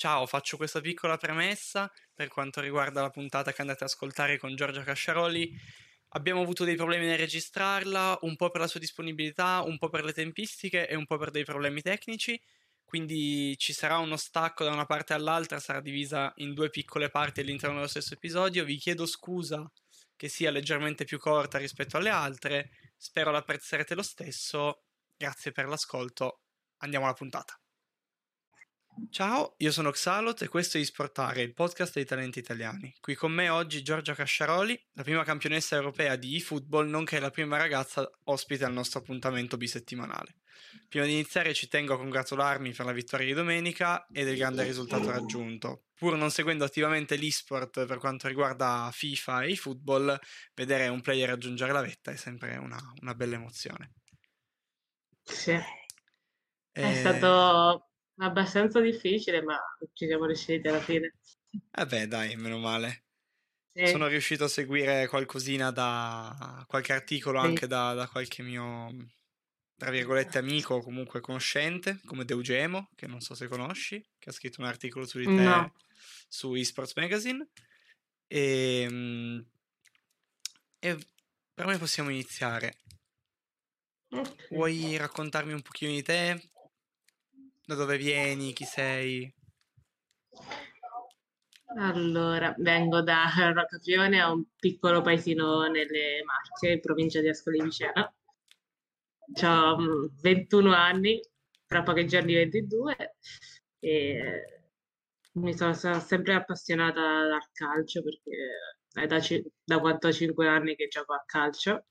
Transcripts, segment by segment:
Ciao, faccio questa piccola premessa per quanto riguarda la puntata che andate ad ascoltare con Giorgia Casciaroli. Abbiamo avuto dei problemi nel registrarla, un po' per la sua disponibilità, un po' per le tempistiche e un po' per dei problemi tecnici, quindi ci sarà uno stacco da una parte all'altra, sarà divisa in due piccole parti all'interno dello stesso episodio. Vi chiedo scusa che sia leggermente più corta rispetto alle altre, spero l'apprezzerete lo stesso. Grazie per l'ascolto, andiamo alla puntata. Ciao, io sono Xalot e questo è Isportare, il podcast dei talenti italiani. Qui con me oggi Giorgia Casciaroli, la prima campionessa europea di eFootball, nonché la prima ragazza ospite al nostro appuntamento bisettimanale. Prima di iniziare ci tengo a congratularmi per la vittoria di domenica e del grande risultato raggiunto. Pur non seguendo attivamente l'esport per quanto riguarda FIFA e eFootball, vedere un player raggiungere la vetta è sempre una, una bella emozione. Sì. È eh... stato abbastanza difficile, ma ci siamo riusciti alla fine. Vabbè, dai, meno male. Sì. Sono riuscito a seguire qualcosina da qualche articolo, sì. anche da, da, qualche mio, tra virgolette, amico o comunque conoscente, come Deugemo, che non so se conosci, che ha scritto un articolo su di te no. su eSports Magazine. E, ehm, e per me possiamo iniziare. Okay. Vuoi raccontarmi un pochino di te? Da dove vieni? Chi sei? Allora, vengo da Roccapione, un piccolo paesino nelle Marche, in provincia di Ascoli Piceno. Ho 21 anni, tra pochi giorni 22, e mi sono, sono sempre appassionata dal calcio perché è da, da 45 anni che gioco a calcio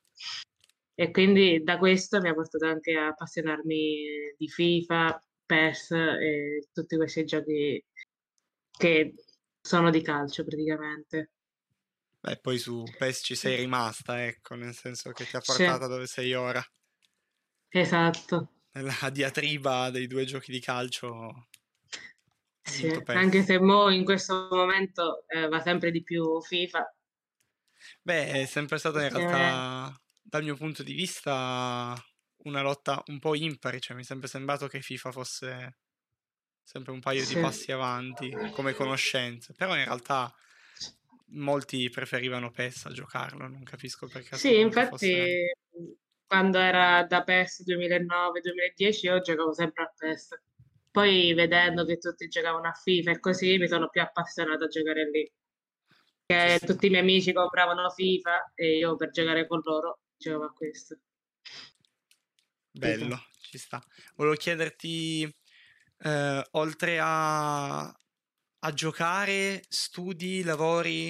e quindi da questo mi ha portato anche a appassionarmi di FIFA, PES e tutti questi giochi che sono di calcio praticamente. Beh, poi su PES ci sei rimasta, ecco, nel senso che ti ha portata sì. dove sei ora. Esatto. Nella diatriba dei due giochi di calcio. Sì, anche se mo in questo momento eh, va sempre di più FIFA. Beh, è sempre stata in realtà, dal mio punto di vista, una lotta un po' impari, cioè mi è sempre sembrato che FIFA fosse sempre un paio sì. di passi avanti come conoscenze, però in realtà molti preferivano PES a giocarlo, non capisco perché. Sì, infatti fosse... quando era da PES 2009-2010 io giocavo sempre a PES, poi vedendo che tutti giocavano a FIFA e così mi sono più appassionata a giocare lì. Che tutti i miei amici compravano FIFA e io per giocare con loro giocavo a questo. Bello, ci sta. Volevo chiederti, eh, oltre a, a giocare, studi, lavori?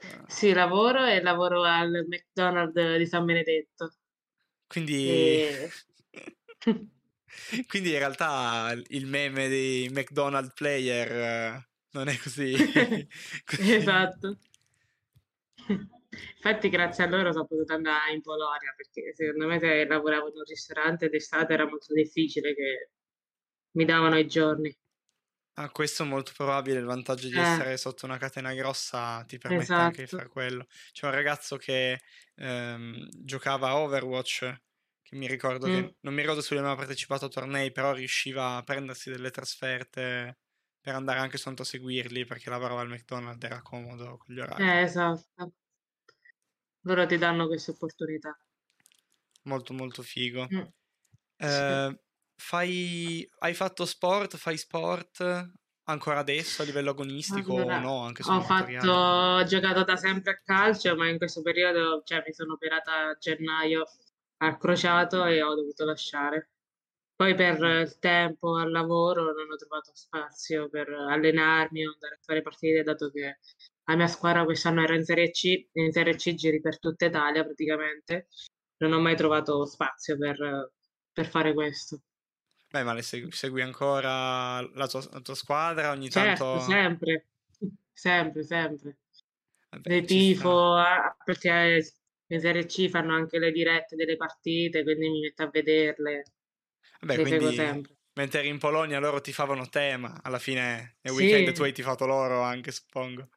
Eh. Sì, lavoro e lavoro al McDonald's di San Benedetto. Quindi... E... Quindi in realtà il meme di McDonald's player eh, non è così. così. Esatto. Infatti, grazie a loro sono potuta andare in Polonia perché secondo me, se lavoravo in un ristorante d'estate era molto difficile che mi davano i giorni. Ah, questo è molto probabile. Il vantaggio di eh. essere sotto una catena grossa ti permette esatto. anche di esatto. fare quello. C'è un ragazzo che ehm, giocava a Overwatch. Che mi ricordo mm. che non mi ricordo se lui aveva partecipato a tornei, però riusciva a prendersi delle trasferte per andare anche sotto a seguirli perché lavorava al McDonald's, era comodo con gli orari. Eh, esatto loro ti danno questa opportunità. Molto molto figo. Mm. Eh, sì. fai, hai fatto sport, fai sport ancora adesso a livello agonistico allora, o no? Anche ho, fatto, ho giocato da sempre a calcio, ma in questo periodo cioè, mi sono operata a gennaio al crociato e ho dovuto lasciare. Poi per il tempo al lavoro non ho trovato spazio per allenarmi o andare a fare partite, dato che la mia squadra quest'anno era in Serie C, in Serie C giri per tutta Italia praticamente. Non ho mai trovato spazio per, per fare questo. Beh, ma le segui, segui ancora la tua, la tua, squadra ogni certo, tanto? sempre, sempre, sempre. Vabbè, le tifo, sta. perché in Serie C fanno anche le dirette delle partite, quindi mi metto a vederle. Vabbè, le quindi sempre. mentre eri in Polonia loro tifavano te, ma alla fine nel sì. weekend tu hai tifato loro anche, suppongo.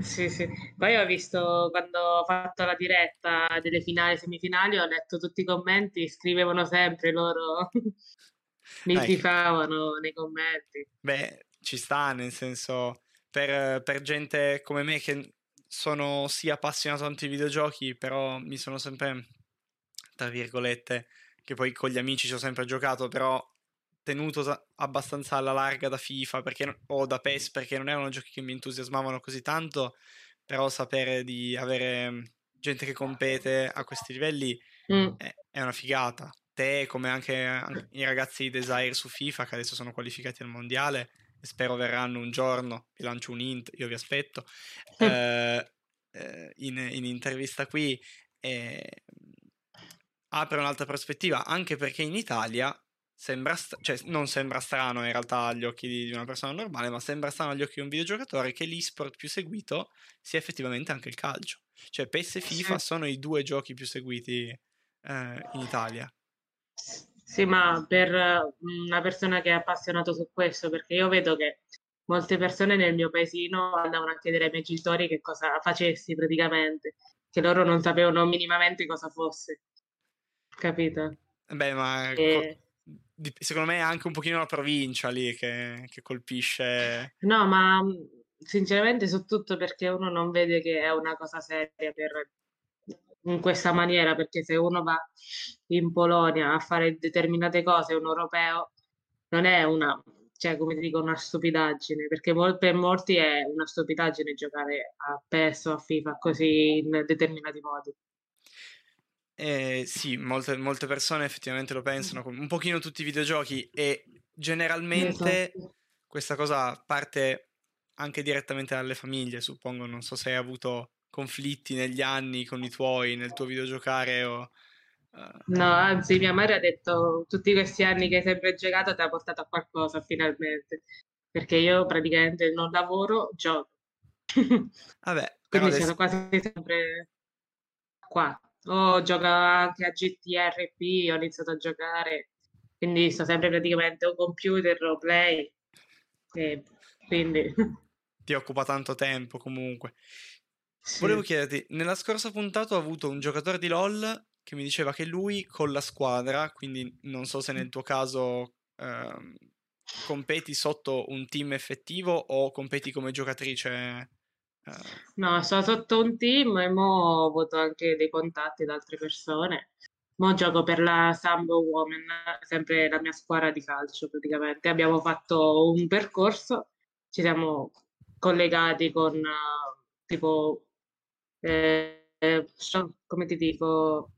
Sì, sì. Poi ho visto quando ho fatto la diretta delle finali e semifinali, ho letto tutti i commenti, scrivevano sempre loro, mi tifavano nei commenti. Beh, ci sta, nel senso, per, per gente come me che sono sì appassionato tanto di videogiochi, però mi sono sempre, tra virgolette, che poi con gli amici ci ho sempre giocato, però tenuto abbastanza alla larga da FIFA perché, o da PES perché non erano giochi che mi entusiasmavano così tanto, però sapere di avere gente che compete a questi livelli mm. è, è, una figata. Te, come anche, anche, i ragazzi di Desire su FIFA che adesso sono qualificati al mondiale e spero verranno un giorno, vi lancio un int, io vi aspetto, eh, eh, in, in, intervista qui, eh, apre un'altra prospettiva, anche perché in Italia sembra, st- cioè non sembra strano in realtà agli occhi di, una persona normale, ma sembra strano agli occhi di un videogiocatore che l'esport più seguito sia effettivamente anche il calcio. Cioè PES e FIFA sono i due giochi più seguiti eh, in Italia. Sì, ma per una persona che è appassionato su questo, perché io vedo che molte persone nel mio paesino andavano a chiedere ai miei genitori che cosa facessi praticamente, che loro non sapevano minimamente cosa fosse. Capito? Beh, ma e secondo me è anche un pochino la provincia lì che, che colpisce. No, ma sinceramente soprattutto perché uno non vede che è una cosa seria per, in questa maniera, perché se uno va in Polonia a fare determinate cose, un europeo, non è una, cioè come ti dico, una stupidaggine, perché mol- per molti è una stupidaggine giocare a PES o a FIFA così in determinati modi. Eh, sì, molte, molte, persone effettivamente lo pensano, un pochino tutti i videogiochi e generalmente esatto. questa cosa parte anche direttamente dalle famiglie, suppongo, non so se hai avuto conflitti negli anni con i tuoi nel tuo videogiocare o... Uh... No, anzi mia madre ha detto tutti questi anni che hai sempre giocato ti ha portato a qualcosa finalmente, perché io praticamente non lavoro, gioco. Vabbè, quindi adesso... sono quasi sempre qua o gioca anche a GTRP, ho iniziato a giocare, quindi sto sempre praticamente o computer o play, e quindi... Ti occupa tanto tempo comunque. Sì. Volevo chiederti, nella scorsa puntata ho avuto un giocatore di LoL che mi diceva che lui con la squadra, quindi non so se nel tuo caso ehm, competi sotto un team effettivo o competi come giocatrice No, sto sotto un team e mo ho avuto anche dei contatti da altre persone. Mo gioco per la Sambo Women, sempre la mia squadra di calcio praticamente. Abbiamo fatto un percorso, ci siamo collegati con tipo, eh, come ti dico,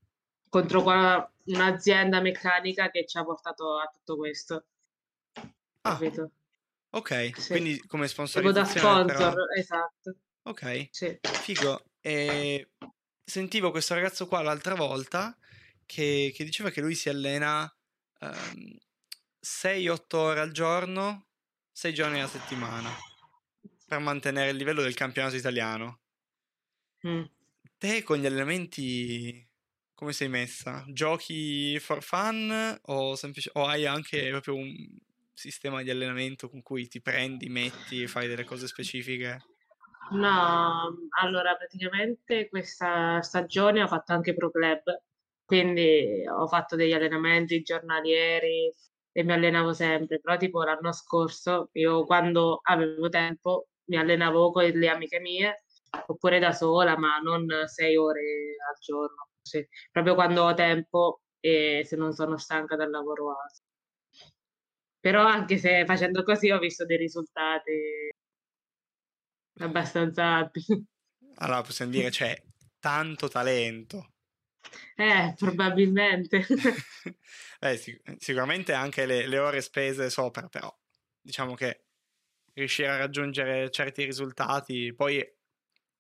contro qua, un'azienda meccanica che ci ha portato a tutto questo. Ah, Capito? ok, sì. quindi come sponsorizzazione. Tipo da sponsor, però... esatto. Ok, Sì. figo. E sentivo questo ragazzo qua l'altra volta che, che diceva che lui si allena ehm, 6-8 ore al giorno, 6 giorni alla settimana, per mantenere il livello del campionato italiano. Mm. Te con gli allenamenti come sei messa? Giochi for fun o, semplice- o hai anche proprio un sistema di allenamento con cui ti prendi, metti e fai delle cose specifiche? No, allora praticamente questa stagione ho fatto anche pro club, quindi ho fatto degli allenamenti giornalieri e mi allenavo sempre, però tipo l'anno scorso io quando avevo tempo mi allenavo con le amiche mie oppure da sola, ma non sei ore al giorno, sì. proprio quando ho tempo e se non sono stanca dal lavoro alto. Però anche se facendo così ho visto dei risultati abbastanza... Allora possiamo dire c'è tanto talento. Eh, probabilmente. Beh, sic- sicuramente anche le, le, ore spese sopra, però diciamo che riuscire a raggiungere certi risultati, poi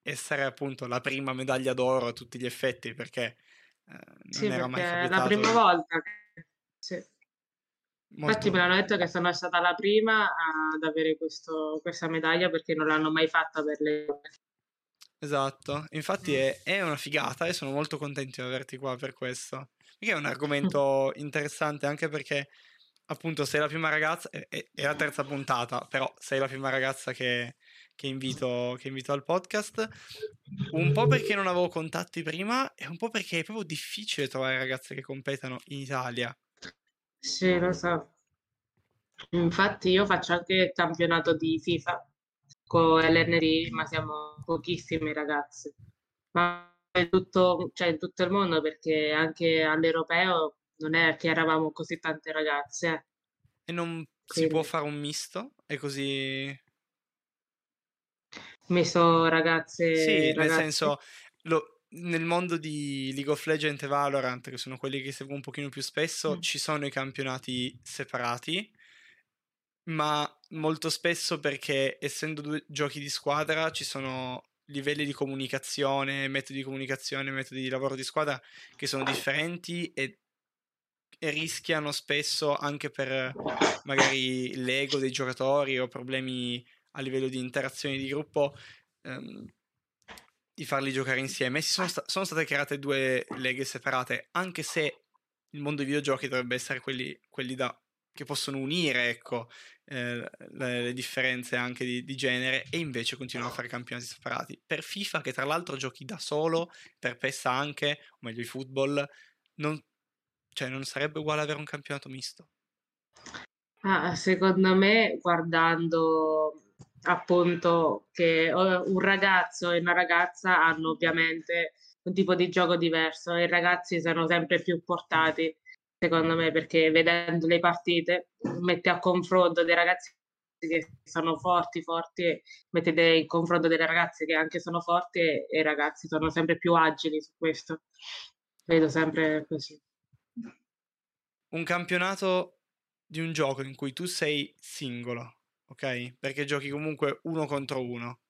essere appunto la prima medaglia d'oro a tutti gli effetti, perché eh, non sì, era mai capitato. È la prima volta. Sì. Molto... Infatti me l'hanno detto che sono stata la prima ad avere questo, questa medaglia perché non l'hanno mai fatta per le Esatto, infatti è, è, una figata e sono molto contento di averti qua per questo. Perché è un argomento interessante anche perché appunto sei la prima ragazza, è, è la terza puntata, però sei la prima ragazza che, che, invito, che invito al podcast. Un po' perché non avevo contatti prima e un po' perché è proprio difficile trovare ragazze che competano in Italia. Sì, lo so. Infatti io faccio anche il campionato di FIFA con LND, ma siamo pochissimi ragazzi. Ma in tutto, cioè in tutto il mondo, perché anche all'europeo non è che eravamo così tante ragazze. eh. E non si può fare un misto? E così... messo ragazze, Sì, nel ragazzi. senso, lo- nel mondo di League of Legends e Valorant, che sono quelli che seguo un pochino più spesso, Mm. ci sono i campionati separati, ma molto spesso perché essendo due giochi di squadra ci sono livelli di comunicazione, metodi di comunicazione, metodi di lavoro di squadra che sono differenti e, e rischiano spesso anche per magari l'ego dei giocatori o problemi a livello di interazioni di gruppo ehm, di farli giocare insieme. Si sono, sta- sono state create due leghe separate, anche se il mondo dei videogiochi dovrebbe essere quelli, quelli da, che possono unire, ecco, eh, le, le differenze anche di, di genere, e invece continuano a fare campionati separati. Per FIFA, che tra l'altro giochi da solo, per PES anche, o meglio i football, non, cioè, non sarebbe uguale avere un campionato misto. Ah, secondo me, guardando appunto che un ragazzo e una ragazza hanno ovviamente un tipo di gioco diverso e i ragazzi sono sempre più portati, secondo me, perché vedendo le partite metti a confronto dei ragazzi che sono forti, forti, mettete in confronto delle ragazze che anche sono forti e, e i ragazzi sono sempre più agili su questo. Vedo sempre così. Un campionato di un gioco in cui tu sei singolo, ok? Perché giochi comunque uno contro uno.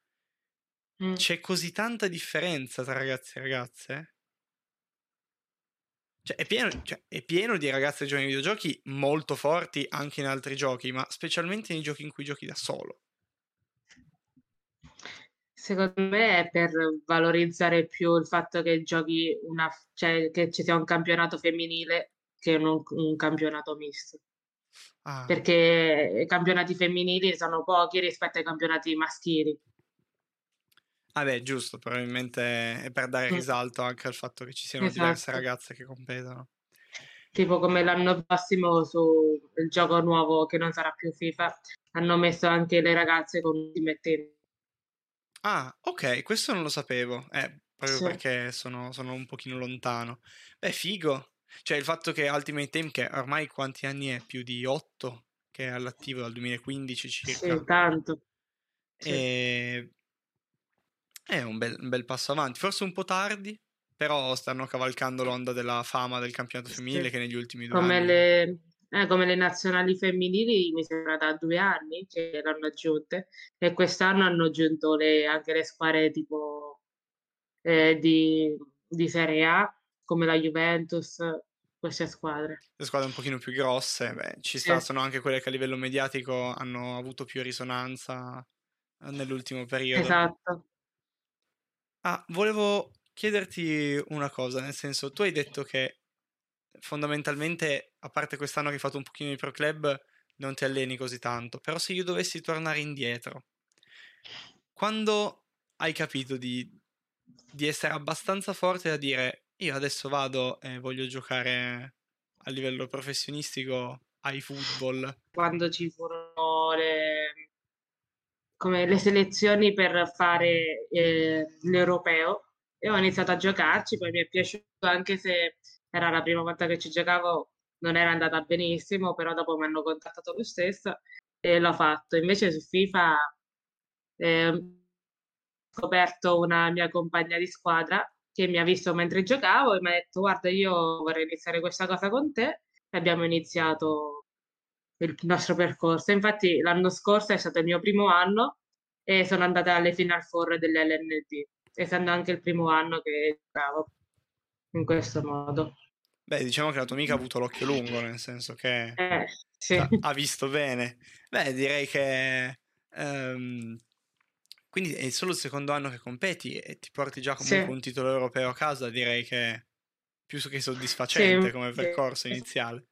Mm. C'è così tanta differenza tra ragazzi e ragazze? Cioè, è pieno, cioè, è pieno di ragazze che giocano ai videogiochi molto forti anche in altri giochi, ma specialmente nei giochi in cui giochi da solo. Secondo me è per valorizzare più il fatto che giochi una, cioè che ci sia un campionato femminile che non un campionato misto. Ah, Perché i campionati femminili sono pochi rispetto ai campionati maschili. vabbè, giusto, probabilmente è per dare Mm. risalto anche al fatto che ci siano diverse Esatto. ragazze che competono. Tipo come l'anno prossimo sul gioco nuovo che non sarà più FIFA, hanno messo anche le ragazze con Ultimate Team. Ah, ok, questo non lo sapevo, eh, proprio Sì. perché sono, sono un pochino lontano. Beh, figo. Cioè, il fatto che Ultimate Team, che ormai quanti anni è? Più di 8, che è all'attivo dal 2015 circa. Sì, tanto. Sì. E... È un bel, un bel passo avanti, forse un po' tardi, però stanno cavalcando l'onda della fama del campionato femminile Sì. che negli ultimi due Come anni... le, eh, come le nazionali femminili, mi sembra da due anni che l'hanno aggiunte e quest'anno hanno aggiunto le- anche le squadre tipo eh, di, di Serie A, come la Juventus, queste squadre. Le squadre un pochino più grosse, beh, ci sta, sono anche quelle che a livello mediatico hanno avuto più risonanza eh, nell'ultimo periodo. Esatto. Ah, volevo chiederti una cosa, nel senso, tu hai detto che fondamentalmente, a parte quest'anno che hai fatto un pochino di pro club, non ti alleni così tanto, però se io dovessi tornare indietro, quando hai capito di, di essere abbastanza forte da dire io adesso vado e voglio giocare a livello professionistico ai football, Quando ci furono le, come le selezioni per fare eh, l'europeo e ho iniziato a giocarci, poi mi è piaciuto anche se era la prima volta che ci giocavo, non era andata benissimo, però dopo mi hanno contattato lo stesso e l'ho fatto. Invece su FIFA eh, ho scoperto una mia compagna di squadra che mi ha visto mentre giocavo e mi ha detto guarda io vorrei iniziare questa cosa con te e abbiamo iniziato il nostro percorso. Infatti l'anno scorso è stato il mio primo anno e sono andata alle Final Four dell'LND, essendo anche il primo anno che giocavo in questo modo. beh, diciamo che la tua amica ha avuto l'occhio lungo, nel senso che Eh, sì. ha, visto bene. Beh, direi che... ehm, quindi è solo il secondo anno che competi e ti porti già comunque Sì. un titolo europeo a casa, direi che è più che soddisfacente Sì, come sì. percorso iniziale.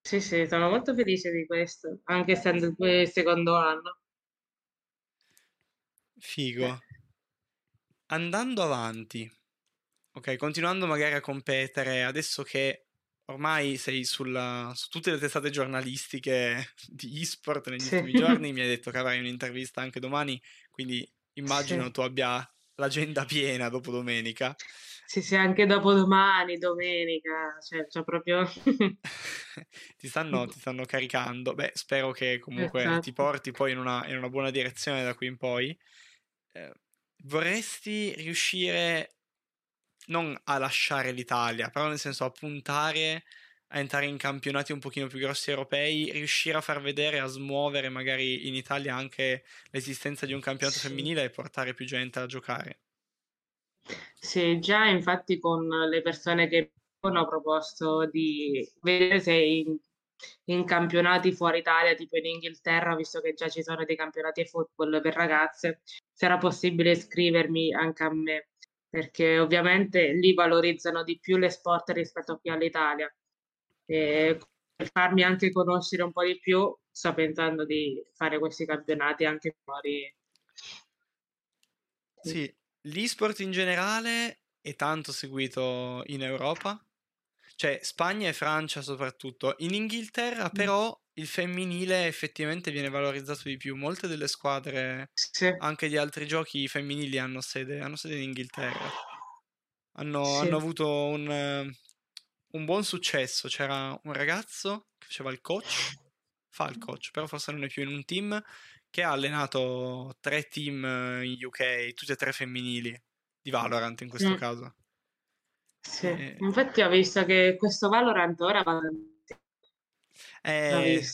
Sì, sì, sono molto felice di questo, anche essendo il secondo anno. Figo. Andando avanti, ok, continuando magari a competere, adesso che ormai sei sulla, su tutte le testate giornalistiche di eSport negli sì. ultimi giorni, mi hai detto che avrai un'intervista anche domani, quindi immagino sì. tu abbia l'agenda piena dopo domenica. Sì, sì, anche dopo domani, domenica, cioè, cioè proprio... ti, stanno, ti, stanno, caricando. Beh, spero che comunque esatto. ti porti poi in una, in una, buona direzione da qui in poi. Eh, vorresti riuscire non a lasciare l'Italia, però nel senso a puntare a entrare in campionati un pochino più grossi europei, riuscire a far vedere, a smuovere magari in Italia anche l'esistenza di un campionato sì. femminile e portare più gente a giocare. Sì, già infatti con le persone che ho proposto di vedere se in, in campionati fuori Italia, tipo in Inghilterra, visto che già ci sono dei campionati di football per ragazze, era possibile iscrivermi anche a me, perché ovviamente lì valorizzano di più le sport rispetto qui all'Italia. E per farmi anche conoscere un po' di più, sto pensando di fare questi campionati anche fuori. Sì, l'esport in generale è tanto seguito in Europa, cioè Spagna e Francia soprattutto. In Inghilterra però il femminile effettivamente viene valorizzato di più. Molte delle squadre, sì. anche di altri giochi femminili, hanno sede, hanno sede in Inghilterra. Hanno, sì. hanno avuto un, un, buon successo. C'era un ragazzo che faceva il coach, fa il coach, però forse non è più in un team, che ha allenato tre team in UK, tutti e tre femminili, di Valorant in questo mm. caso. Sì, e... infatti ho visto che questo Valorant ora va eh,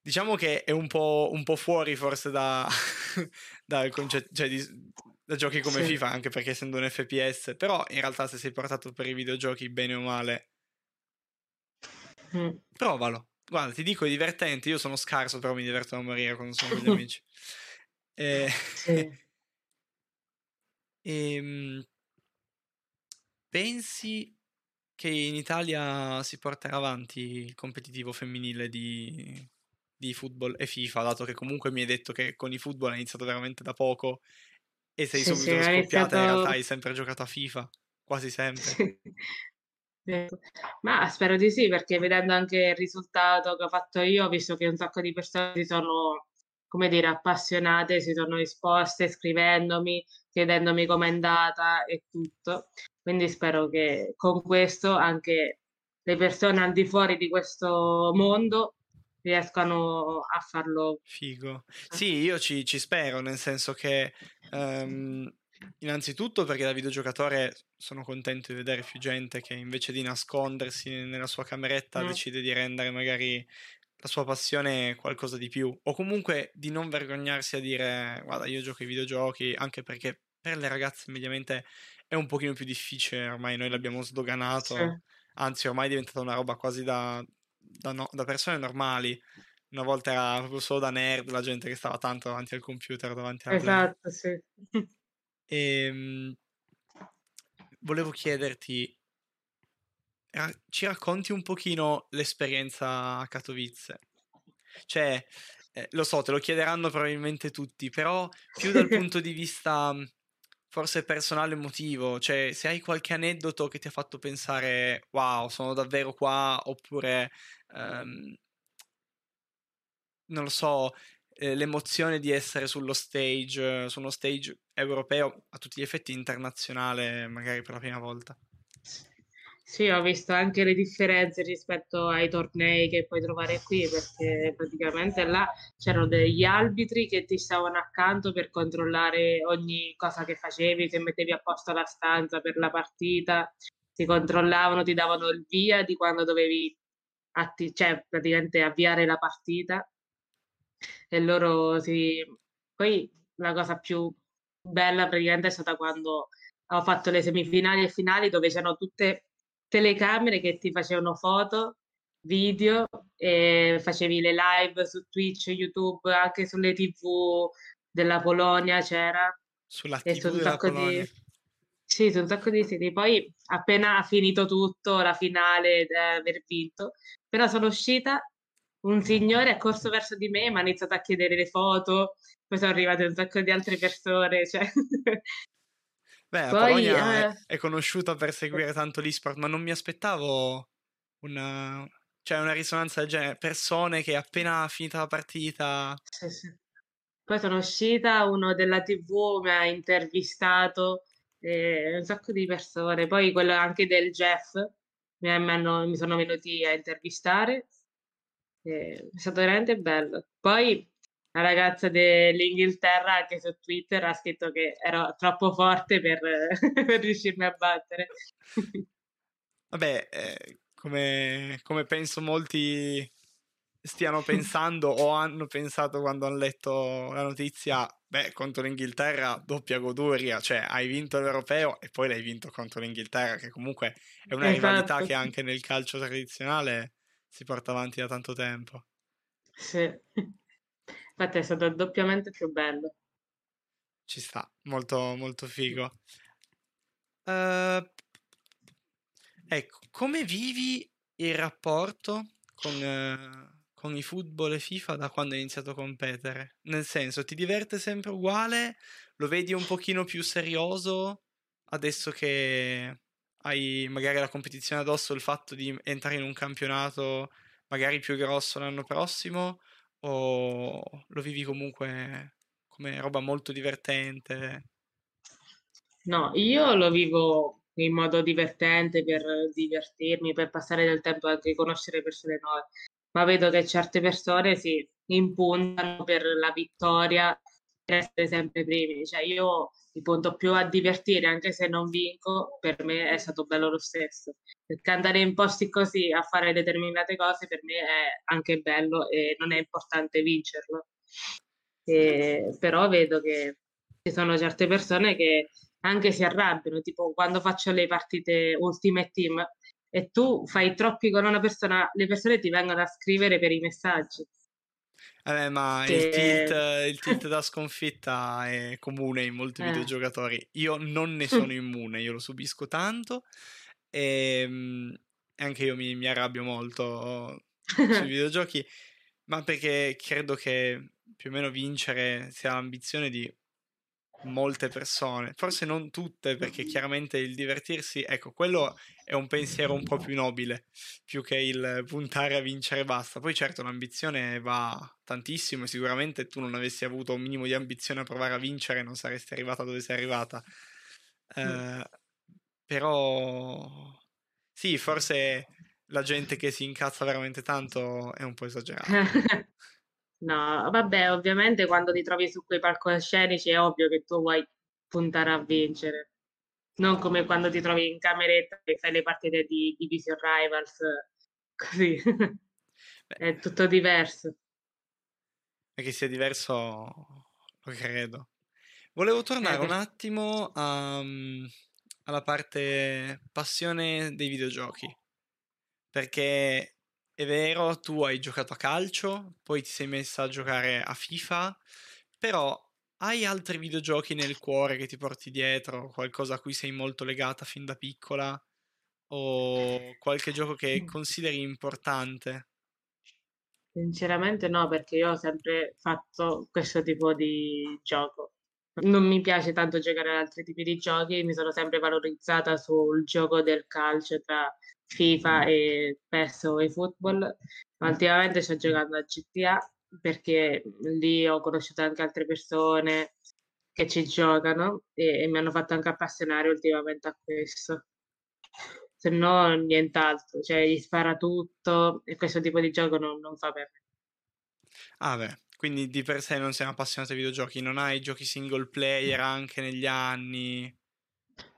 diciamo che è un po', un po fuori forse da, dal concetto, cioè di, da giochi come sì. FIFA, anche perché essendo un FPS, però in realtà se sei portato per i videogiochi bene o male, mm. provalo. Guarda, ti dico, è divertente, io sono scarso, però mi diverto da morire quando sono con gli amici. E... Sì. Ehm, pensi che in Italia si porterà avanti il competitivo femminile di, di football e FIFA, dato che comunque mi hai detto che con i football hai iniziato veramente da poco e sei sì, subito sì, scoppiata, in realtà hai sempre giocato a FIFA, quasi sempre. Ma spero di sì, perché vedendo anche il risultato che ho fatto io, ho visto che un sacco di persone si sono, come dire, appassionate, si sono risposte scrivendomi, chiedendomi com'è andata e tutto. Quindi spero che con questo anche le persone al di fuori di questo mondo riescano a farlo. Figo. Eh. Sì, io ci, ci spero, nel senso che um, innanzitutto perché da videogiocatore sono contento di vedere più gente che invece di nascondersi nella sua cameretta mm. decide di rendere magari la sua passione qualcosa di più o comunque di non vergognarsi a dire guarda io gioco ai videogiochi anche perché per le ragazze mediamente è un pochino più difficile, ormai noi l'abbiamo sdoganato, sì. anzi ormai è diventata una roba quasi da, da, no, da, persone normali. Una volta era proprio solo da nerd, la gente che stava tanto davanti al computer, davanti alla... Esatto, sì. E, ehm, volevo chiederti, ci racconti un pochino l'esperienza a Katowice? Cioè, eh, lo so, te lo chiederanno probabilmente tutti, però più dal punto di vista forse personale emotivo, cioè se hai qualche aneddoto che ti ha fatto pensare wow, sono davvero qua, oppure um, non lo so, eh, l'emozione di essere sullo stage, su uno stage europeo, a tutti gli effetti internazionale, magari per la prima volta. Sì, ho visto anche le differenze rispetto ai tornei che puoi trovare qui, perché praticamente là c'erano degli arbitri che ti stavano accanto per controllare ogni cosa che facevi, se mettevi a posto la stanza per la partita, ti controllavano, ti davano il via di quando dovevi atti- cioè, praticamente avviare la partita. E loro si... Poi la cosa più bella praticamente è stata quando ho fatto le semifinali e finali dove c'erano tutte telecamere che ti facevano foto, video, e facevi le live su Twitch, YouTube, anche sulle tv della Polonia c'era. Sulla tv su della Polonia. Di... Sì, su un sacco di siti. Poi appena ha finito tutto, la finale di aver vinto, però sono uscita, un signore è corso verso di me, mi ha iniziato a chiedere le foto, poi sono arrivate un sacco di altre persone, cioè Beh, la Poi, Polonia eh... è, è, conosciuta per seguire tanto l'esport, ma non mi aspettavo una, cioè una risonanza del genere, persone che appena finita la partita... Sì, sì. Poi sono uscita, uno della TV mi ha intervistato, eh, un sacco di persone, poi quello anche del Jeff mi, hanno, mi sono venuti a intervistare, eh, è stato veramente bello. Poi la ragazza dell'Inghilterra anche su Twitter ha scritto che ero troppo forte per, per riuscirmi a battere. Vabbè, eh, come, come penso molti stiano pensando o hanno pensato quando hanno letto la notizia, beh, contro l'Inghilterra doppia goduria, cioè hai vinto l'Europeo e poi l'hai vinto contro l'Inghilterra, che comunque è una esatto. rivalità che anche nel calcio tradizionale si porta avanti da tanto tempo. Sì, infatti è stato doppiamente più bello. Ci sta, molto, molto figo. Uh, ecco, come vivi il rapporto con... Uh, con i football e FIFA da quando hai iniziato a competere? Nel senso, ti diverte sempre uguale? Lo vedi un pochino più serioso adesso che hai magari la competizione addosso, il fatto di entrare in un campionato magari più grosso l'anno prossimo? O lo vivi comunque come roba molto divertente? No, io lo vivo in modo divertente per divertirmi, per passare del tempo anche conoscere persone nuove ma vedo che certe persone si impuntano per la vittoria per essere sempre primi. Cioè io mi punto più a divertire, anche se non vinco, per me è stato bello lo stesso. Perché andare in posti così a fare determinate cose per me è anche bello e non è importante vincerlo. E, però vedo che ci sono certe persone che anche si arrabbiano, tipo quando faccio le partite Ultimate Team, e tu fai troppi con una persona, le persone ti vengono a scrivere per i messaggi. Eh, ma che... il, tilt, il tilt da sconfitta è comune in molti eh. videogiocatori. Io non ne sono immune, io lo subisco tanto e ehm, anche io mi, mi arrabbio molto sui videogiochi, ma perché credo che più o meno vincere sia l'ambizione di molte persone, forse non tutte, perché chiaramente il divertirsi, ecco, quello è un pensiero un po' più nobile, più che il puntare a vincere basta. Poi certo l'ambizione va tantissimo e sicuramente tu non avessi avuto un minimo di ambizione a provare a vincere non saresti arrivata dove sei arrivata. Eh, però sì, forse la gente che si incazza veramente tanto è un po' esagerata. No, vabbè, ovviamente quando ti trovi su quei palcoscenici è ovvio che tu vuoi puntare a vincere. Non come quando ti trovi in cameretta e fai le partite di Division Rivals, così. è tutto diverso. Che sia diverso, lo credo. Volevo tornare eh, un attimo a, mm, alla parte passione dei videogiochi. Perché è vero, tu hai giocato a calcio, poi ti sei messa a giocare a FIFA, però hai altri videogiochi nel cuore che ti porti dietro, qualcosa a cui sei molto legata fin da piccola? O qualche gioco che consideri importante? Sinceramente no, perché io ho sempre fatto questo tipo di gioco. Non mi piace tanto giocare ad altri tipi di giochi, mi sono sempre valorizzata sul gioco del calcio tra FIFA e PES o eFootball, ma ultimamente sto giocando a GTA perché lì ho conosciuto anche altre persone che ci giocano e, e mi hanno fatto anche appassionare ultimamente a questo. Se no, nient'altro, cioè gli spara tutto e questo tipo di gioco non, non fa per me. Ah, beh, quindi di per sé non sei appassionato ai videogiochi, non hai giochi single player anche negli anni?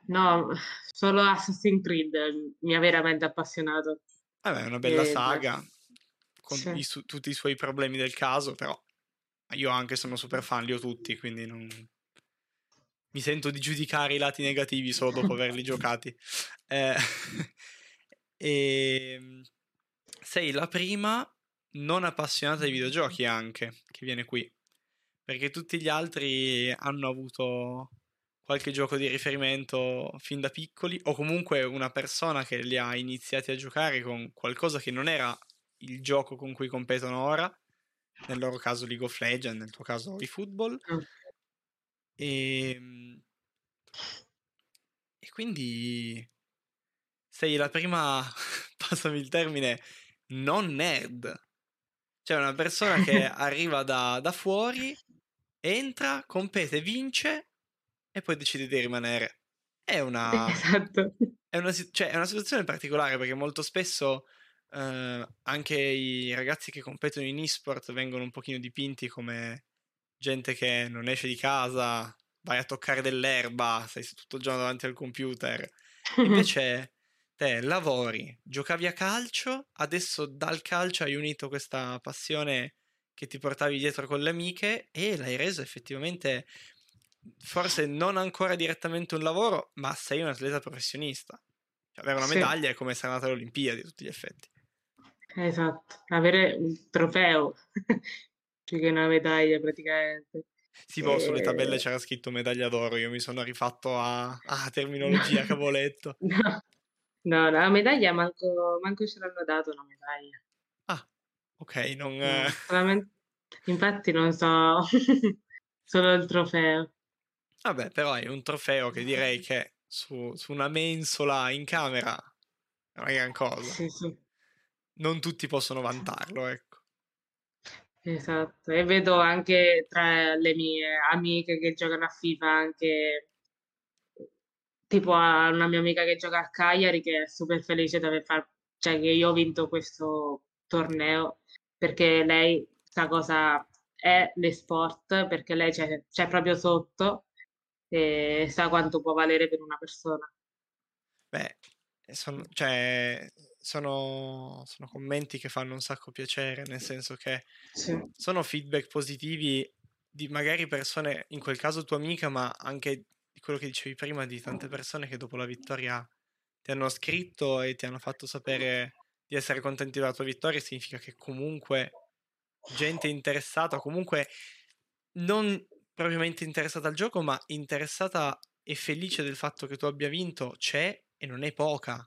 No, solo Assassin's Creed mi ha veramente appassionato. Vabbè, è una bella e... saga, con sì. i su- tutti i suoi problemi del caso, però io anche sono super fan, li ho tutti, quindi non... mi sento di giudicare i lati negativi solo dopo averli giocati. Eh, e ehm, sei la prima non appassionata di videogiochi anche, che viene qui, perché tutti gli altri hanno avuto qualche gioco di riferimento fin da piccoli o comunque una persona che li ha iniziati a giocare con qualcosa che non era il gioco con cui competono ora, nel loro caso League of Legends, nel tuo caso i football. E, ehm, e quindi sei la prima, passami il termine, non nerd. Cioè una persona che arriva da, da fuori, entra, compete, vince e poi decide di rimanere. È una, Esatto. è una, cioè, è una situazione particolare perché molto spesso eh, anche i ragazzi che competono in esport vengono un pochino dipinti come gente che non esce di casa, vai a toccare dell'erba, sei tutto il giorno davanti al computer. Invece te lavori, giocavi a calcio, adesso dal calcio hai unito questa passione che ti portavi dietro con le amiche e l'hai reso effettivamente, forse non ancora direttamente un lavoro, ma sei un atleta professionista. Cioè, avere una Sì. medaglia è come essere andata alle Olimpiadi a tutti gli effetti. Esatto, avere un trofeo più che una medaglia praticamente. Sì, boh, sulle tabelle Eh, c'era scritto medaglia d'oro, io mi sono rifatto a, a terminologia cavoletto. No, no, la medaglia manco, manco ce l'hanno dato una medaglia. Ah, ok, non... No, eh, solamente, infatti non so, solo il trofeo. Vabbè, però è un trofeo che direi che su, su una mensola in camera è una gran cosa. Sì, sì, Non tutti possono vantarlo, ecco. esatto. E vedo anche tra le mie amiche che giocano a FIFA anche tipo a una mia amica che gioca a Cagliari che è super felice di aver fatto, cioè che io ho vinto questo torneo perché lei sa cosa è l'esport, perché lei c'è, c'è proprio sotto e sa quanto può valere per una persona. Beh, sono, cioè, sono, sono commenti che fanno un sacco piacere, nel senso che Sì, sono feedback positivi di magari persone, in quel caso tua amica, ma anche di quello che dicevi prima, di tante persone che dopo la vittoria ti hanno scritto e ti hanno fatto sapere di essere contenti della tua vittoria, significa che comunque gente interessata, comunque non propriamente interessata al gioco, ma interessata e felice del fatto che tu abbia vinto, c'è e non è poca.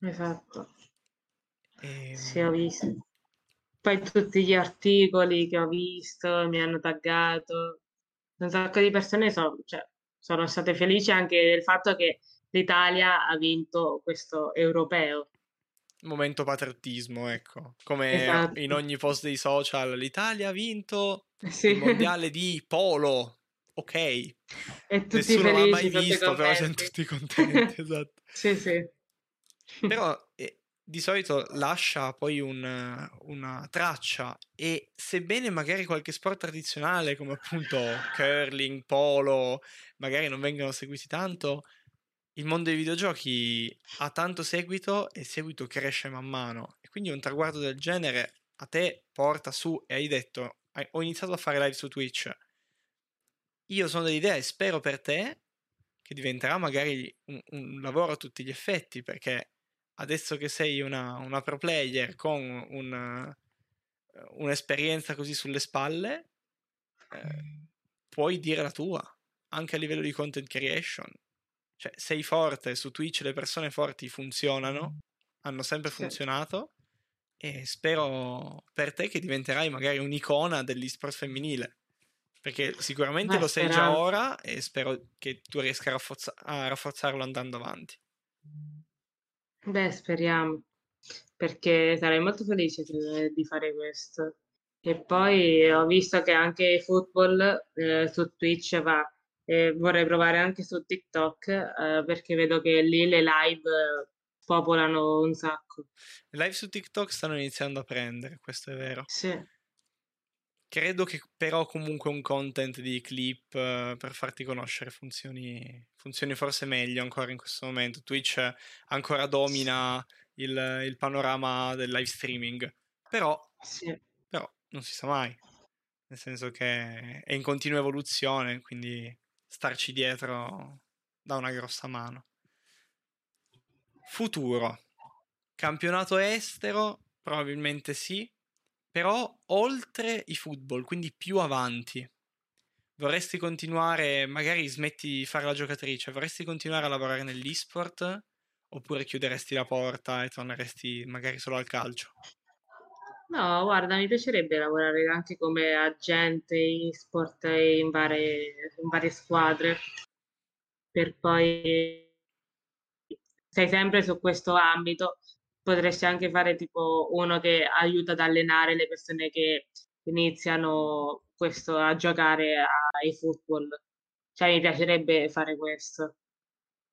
esatto. E, Sì, ho visto. Poi tutti gli articoli che ho visto mi hanno taggato. Un sacco di persone so- cioè, sono state felici anche del fatto che l'Italia ha vinto questo europeo. momento patriottismo, ecco, come Esatto. in ogni post dei social, l'Italia ha vinto Sì. il mondiale di polo, ok, E tutti nessuno l'ha mai visto, però siamo tutti contenti, esatto. Sì, sì. Però eh, di solito lascia poi un- una traccia e sebbene magari qualche sport tradizionale come appunto curling, polo, magari non vengano seguiti tanto, il mondo dei videogiochi ha tanto seguito e il seguito cresce man mano e quindi un traguardo del genere a te porta su e hai detto "Hai- ho iniziato a fare live su Twitch. Io sono dell'idea e spero per te che diventerà magari un, un lavoro a tutti gli effetti perché adesso che sei una, una pro player con un, eh, un'esperienza così sulle spalle, eh, puoi dire la tua, anche a livello di content creation. Cioè, sei forte, su Twitch le persone forti funzionano, hanno sempre Sì. funzionato e spero per te che diventerai magari un'icona dell'esport femminile. Perché sicuramente Ma lo sei già ora e spero che tu riesca a, rafforza- a rafforzarlo andando avanti. Beh, speriamo, perché sarei molto felice di, di fare questo. E poi ho visto che anche football eh, su Twitch va, e vorrei provare anche su TikTok, eh, perché vedo che lì le live eh, popolano un sacco. Le live su TikTok stanno iniziando a prendere, questo è vero. Sì, Credo che però comunque un content di clip eh, per farti conoscere funzioni, funzioni forse meglio ancora in questo momento. Twitch ancora domina il, il panorama del live streaming, però, sì. però non si sa mai, nel senso che è in continua evoluzione, quindi starci dietro dà una grossa mano. Futuro. Campionato estero? Probabilmente sì, però oltre i football, quindi più avanti. Vorresti continuare, magari smetti di fare la giocatrice, vorresti continuare a lavorare nell'esport? Oppure chiuderesti la porta e torneresti magari solo al calcio? No, guarda, mi piacerebbe lavorare anche come agente in sport in varie, in varie squadre, per poi sei sempre su questo ambito, potresti anche fare tipo uno che aiuta ad allenare le persone che iniziano questo a giocare ai football. Cioè mi piacerebbe fare questo.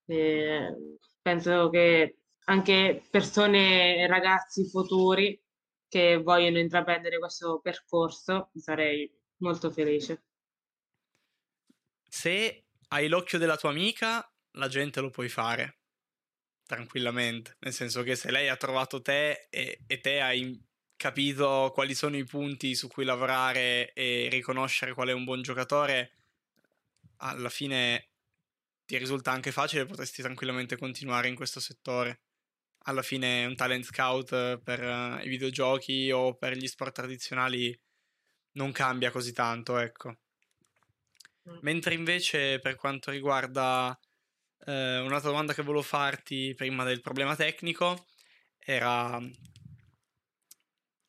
E penso che anche persone, ragazzi futuri che vogliono intraprendere questo percorso, sarei molto felice. Se hai l'occhio della tua amica, la gente lo puoi fare tranquillamente. Nel senso che se lei ha trovato te e, e te hai capito quali sono i punti su cui lavorare e riconoscere qual è un buon giocatore, alla fine ti risulta anche facile, potresti tranquillamente continuare in questo settore. Alla fine un talent scout per uh, i videogiochi o per gli sport tradizionali non cambia così tanto, ecco. Mm. Mentre invece per quanto riguarda eh, un'altra domanda che volevo farti prima del problema tecnico era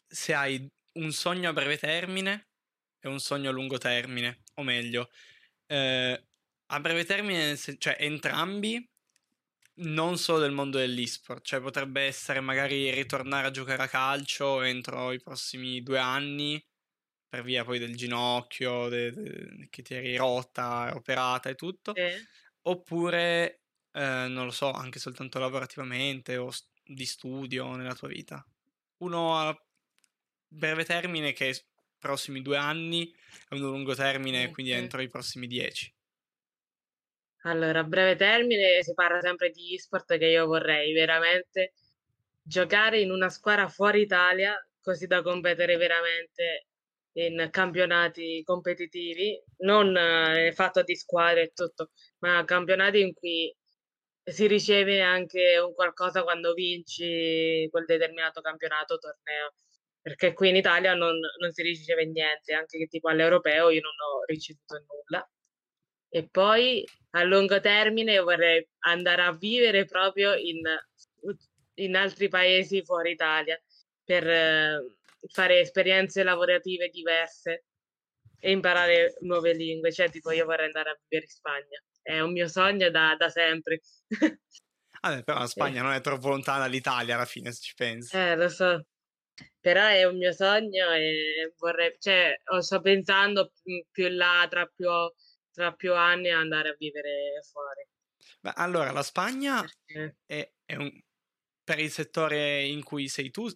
se hai un sogno a breve termine e un sogno a lungo termine, o meglio, eh, a breve termine, cioè entrambi, non solo del mondo dell'esport, cioè potrebbe essere magari ritornare a giocare a calcio entro i prossimi due anni, per via poi del ginocchio de, de, che ti eri rotta, operata e tutto, eh. Oppure, eh, non lo so, anche soltanto lavorativamente o di studio nella tua vita. Uno a breve termine che è i prossimi due anni e uno a lungo termine, okay. quindi entro i prossimi dieci. Allora, a breve termine si parla sempre di e-sport che io vorrei veramente giocare in una squadra fuori Italia così da competere veramente in campionati competitivi, non eh, fatto di squadre e tutto, ma campionati in cui si riceve anche un qualcosa quando vinci quel determinato campionato torneo perché qui in Italia non, non si riceve niente, anche che tipo all'europeo io non ho ricevuto nulla. E poi a lungo termine vorrei andare a vivere proprio in, in altri paesi fuori Italia per eh, fare esperienze lavorative diverse e imparare nuove lingue. Cioè, tipo, io vorrei andare a vivere in Spagna. È un mio sogno da, da sempre. Vabbè, però la Spagna eh. non è troppo lontana dall'Italia alla fine, se ci pensi. Eh, lo so però è un mio sogno e vorrei, cioè, sto pensando più in là, tra più, tra più anni, andare a vivere fuori. Beh, allora, la Spagna è, è un, per il settore in cui sei tu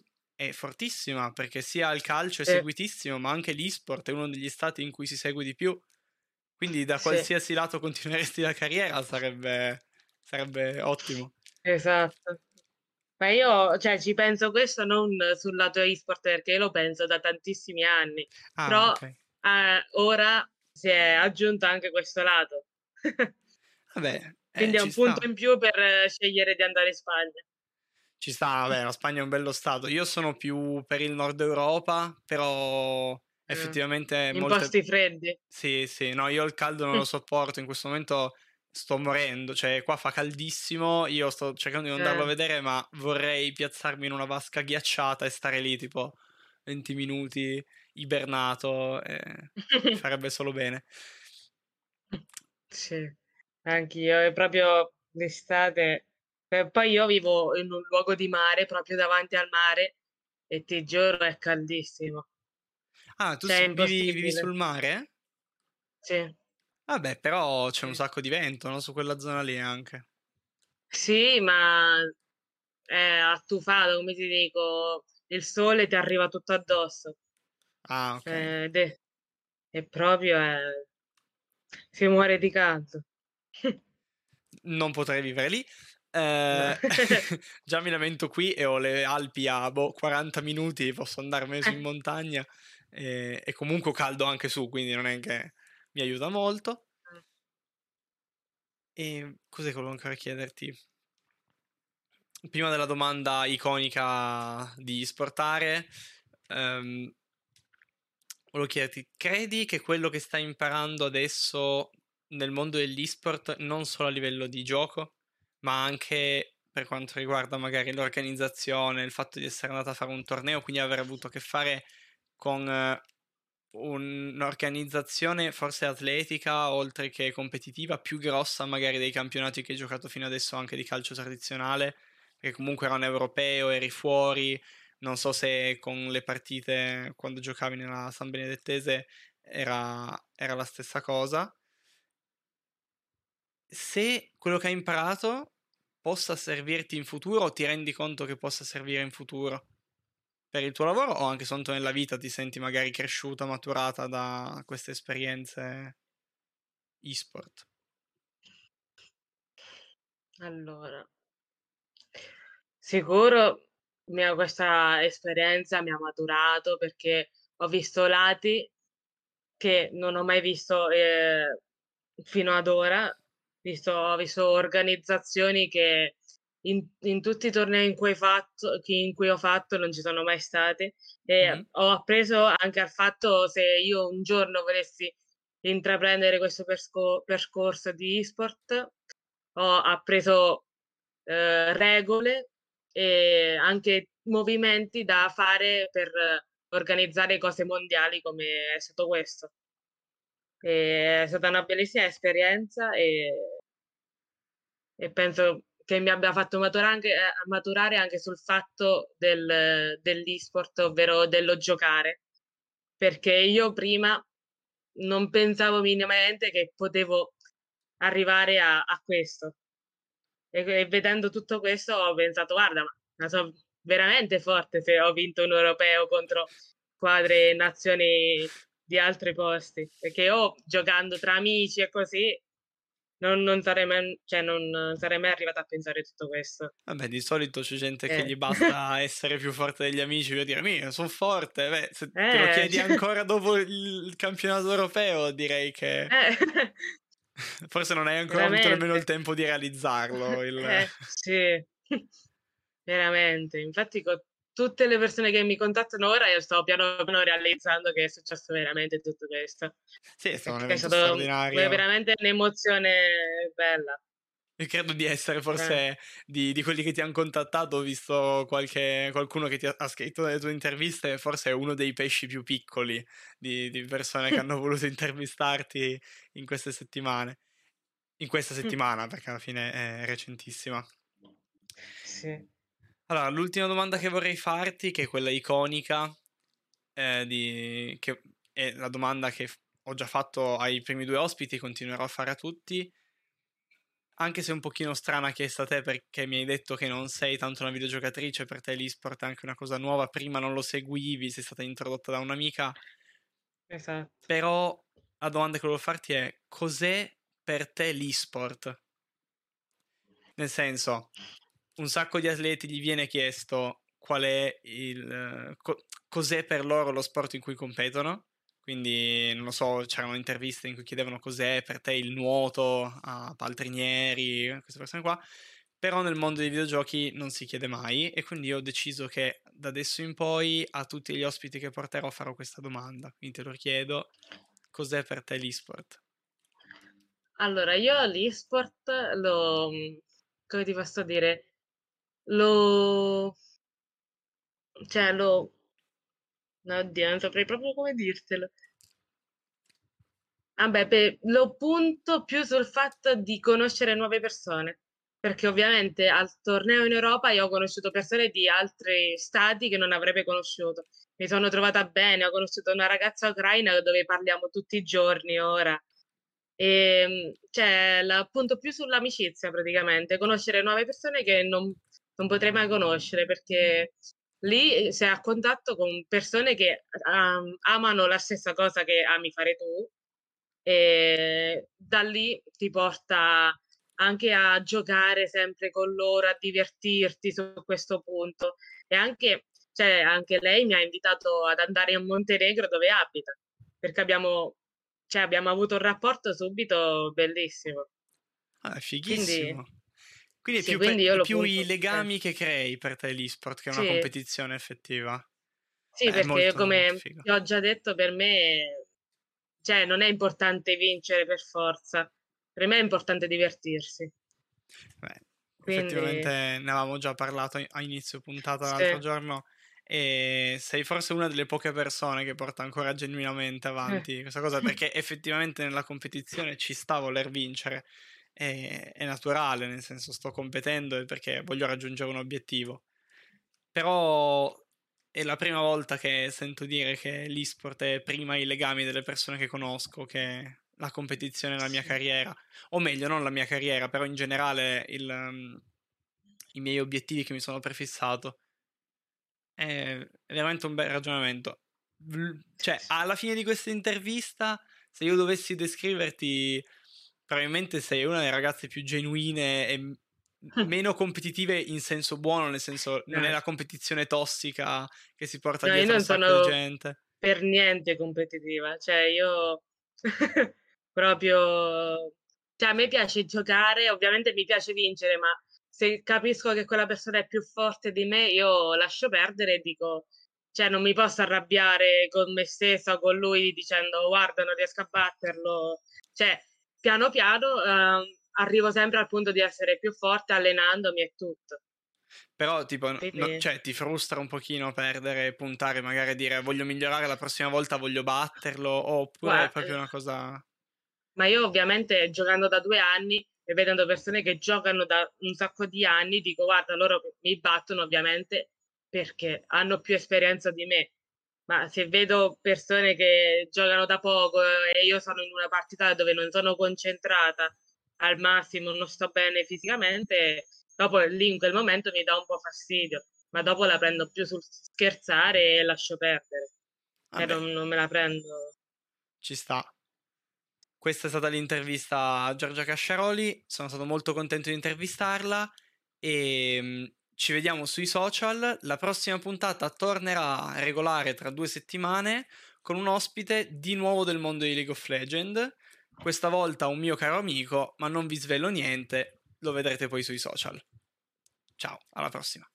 è fortissima perché sia il calcio è seguitissimo, ma anche l'esport è uno degli stati in cui si segue di più. Quindi da qualsiasi sì. lato continueresti la carriera sarebbe, sarebbe ottimo. Esatto. Ma io, cioè, ci penso questo non sul lato e-sport perché lo penso da tantissimi anni, ah, però okay. eh, ora si è aggiunto anche questo lato. Vabbè, eh, Quindi è un punto sta. in più per scegliere di andare in Spagna. Ci sta, vabbè, la Spagna è un bello stato. Io sono più per il nord Europa, però effettivamente... In molte... posti freddi. Sì, sì, no, io il caldo non lo sopporto, in questo momento sto morendo, cioè qua fa caldissimo, io sto cercando di non andarlo eh. a vedere, ma vorrei piazzarmi in una vasca ghiacciata e stare lì tipo 20 minuti ibernato, e farebbe solo bene. Sì, anch'io, è proprio l'estate. Poi io vivo in un luogo di mare, proprio davanti al mare, e ti giuro è caldissimo. Ah, tu cioè, vivi, vivi sul mare? Sì. Vabbè, però c'è un sacco di vento, no? Su quella zona lì anche. Sì, ma è attufato, come ti dico, il sole ti arriva tutto addosso. Ah, ok. Eh, ed è, è proprio... È... Si muore di caldo. non potrei vivere lì. Eh, già mi lamento qui e ho le Alpi a boh, 40 minuti, posso andarmene su in montagna e, e comunque caldo anche su, quindi non è che mi aiuta molto. E cos'è che volevo ancora chiederti? Prima della domanda iconica di sportare, um, volevo chiederti, credi che quello che stai imparando adesso nel mondo dell'esport, non solo a livello di gioco, ma anche per quanto riguarda magari l'organizzazione, il fatto di essere andata a fare un torneo, quindi aver avuto a che fare con un'organizzazione forse atletica oltre che competitiva più grossa magari dei campionati che hai giocato fino adesso anche di calcio tradizionale, perché comunque era un europeo, eri fuori, non so se con le partite quando giocavi nella San Benedettese era, era la stessa cosa. Se quello che hai imparato possa servirti in futuro o ti rendi conto che possa servire in futuro? per il tuo lavoro o anche soltanto nella vita ti senti magari cresciuta, maturata da queste esperienze e-sport? Allora, sicuro mia, questa esperienza mi ha maturato perché ho visto lati che non ho mai visto eh, fino ad ora. Visto, ho visto organizzazioni che in, in, tutti i tornei in cui, fatto, in cui, ho fatto non ci sono mai stati e mm-hmm. ho appreso anche al fatto se io un giorno volessi intraprendere questo persco- percorso di e-sport ho appreso eh, regole e anche movimenti da fare per organizzare cose mondiali come è stato questo. E è stata una bellissima esperienza e, e penso che mi abbia fatto maturare anche, eh, maturare anche sul fatto del, dell'esport, ovvero dello giocare, perché io prima non pensavo minimamente che potevo arrivare a, a questo. E, e, vedendo tutto questo ho pensato, guarda, ma sono veramente forte se ho vinto un europeo contro squadre e nazioni di altri posti, perché io giocando tra amici e così non, non, sarei mai, cioè non sarei mai arrivata a pensare tutto questo. Vabbè, di solito c'è gente eh. che gli basta essere più forte degli amici per dire, mi sono forte. Beh, se eh, te lo chiedi cioè... ancora dopo il campionato europeo, direi che... Eh. Forse non hai ancora Veramente. avuto nemmeno il tempo di realizzarlo. Il... Eh, sì, veramente. Infatti, tutte le persone che mi contattano ora, io sto piano piano realizzando che è successo veramente tutto questo. Sì, è stato, è stato veramente un'emozione bella. E credo di essere forse eh. di, di, quelli che ti hanno contattato, ho visto qualche, qualcuno che ti ha, ha, scritto nelle tue interviste, forse è uno dei pesci più piccoli di, di persone che hanno voluto intervistarti in queste settimane. In questa settimana, perché alla fine è recentissima. Sì. Allora, l'ultima domanda che vorrei farti, che è quella iconica, eh, di, che è la domanda che ho già fatto ai primi due ospiti, continuerò a fare a tutti, anche se è un pochino strana chiesta a te perché mi hai detto che non sei tanto una videogiocatrice, per te l'esport è anche una cosa nuova, prima non lo seguivi, sei stata introdotta da un'amica. Esatto. Però la domanda che volevo farti è cos'è per te l'esport? Nel senso, un sacco di atleti gli viene chiesto qual è il co- cos'è per loro lo sport in cui competono. Quindi, non lo so, c'erano interviste in cui chiedevano cos'è per te il nuoto a Paltrinieri, queste persone qua. Però nel mondo dei videogiochi non si chiede mai e quindi ho deciso che da adesso in poi a tutti gli ospiti che porterò farò questa domanda. Quindi te lo chiedo, cos'è per te l'esport? Allora, io l'esport lo... come ti posso dire? Lo cioè lo no, oddio, non saprei proprio come dirtelo. Vabbè, pe lo punto più sul fatto di conoscere nuove persone, perché ovviamente al torneo in Europa io ho conosciuto persone di altri stati che non avrebbe conosciuto. Mi sono trovata bene, ho conosciuto una ragazza ucraina dove parliamo tutti i giorni ora. E, ehm, cioè, la punto più sull'amicizia praticamente, conoscere nuove persone che non non potrei mai conoscere perché lì sei a contatto con persone che um, amano la stessa cosa che ami fare tu e da lì ti porta anche a giocare sempre con loro, a divertirti su questo punto e anche, cioè, anche lei mi ha invitato ad andare a Montenegro dove abita perché abbiamo, cioè, abbiamo avuto un rapporto subito bellissimo. Ah, fighissimo. Quindi, quindi è sì, più, quindi pe- più i legami che crei per te l'esport che è una sì. competizione effettiva. Sì, Beh, perché molto, come molto ti ho già detto, per me cioè, non è importante vincere per forza, per me è importante divertirsi. Beh, quindi... effettivamente ne avevamo già parlato a inizio puntata l'altro giorno e sei forse una delle poche persone che porta ancora genuinamente avanti questa cosa perché effettivamente nella competizione ci sta a voler vincere è, è naturale nel senso sto competendo perché voglio raggiungere un obiettivo però è la prima volta che sento dire che l'esport è prima i legami delle persone che conosco che la competizione nella mia carriera, o meglio, non la mia carriera, però in generale il, um, i miei obiettivi che mi sono prefissato. È veramente un bel ragionamento. Cioè, alla fine di questa intervista, se io dovessi descriverti, probabilmente sei una delle ragazze più genuine e meno competitive in senso buono, nel senso non è la competizione tossica che si porta no, dietro un sacco di gente. Per niente competitiva, cioè io proprio cioè a me piace giocare, ovviamente mi piace vincere, ma se capisco che quella persona è più forte di me, io lascio perdere e dico cioè non mi posso arrabbiare con me stessa o con lui dicendo guarda non riesco a batterlo, cioè piano piano eh, arrivo sempre al punto di essere più forte allenandomi e tutto. Però, tipo, no, cioè, ti frustra un pochino perdere, puntare, magari dire voglio migliorare la prossima volta, voglio batterlo, oppure Guarda, è proprio una cosa... Ma io ovviamente giocando da due anni e vedendo persone che giocano da un sacco di anni, dico guarda, loro mi battono ovviamente perché hanno più esperienza di me. Ma se vedo persone che giocano da poco e io sono in una partita dove non sono concentrata al massimo, non sto bene fisicamente, dopo lì in quel momento mi dà un po' fastidio, ma dopo la prendo più sul scherzare e lascio perdere. Cioè non, non me la prendo. Ci sta. Questa è stata l'intervista a Giorgia Casciaroli, sono stato molto contento di intervistarla e ehm, ci vediamo sui social. La prossima puntata tornerà regolare tra due settimane con un ospite di nuovo del mondo di League of Legends questa volta un mio caro amico, ma non vi svelo niente, lo vedrete poi sui social. Ciao, alla prossima.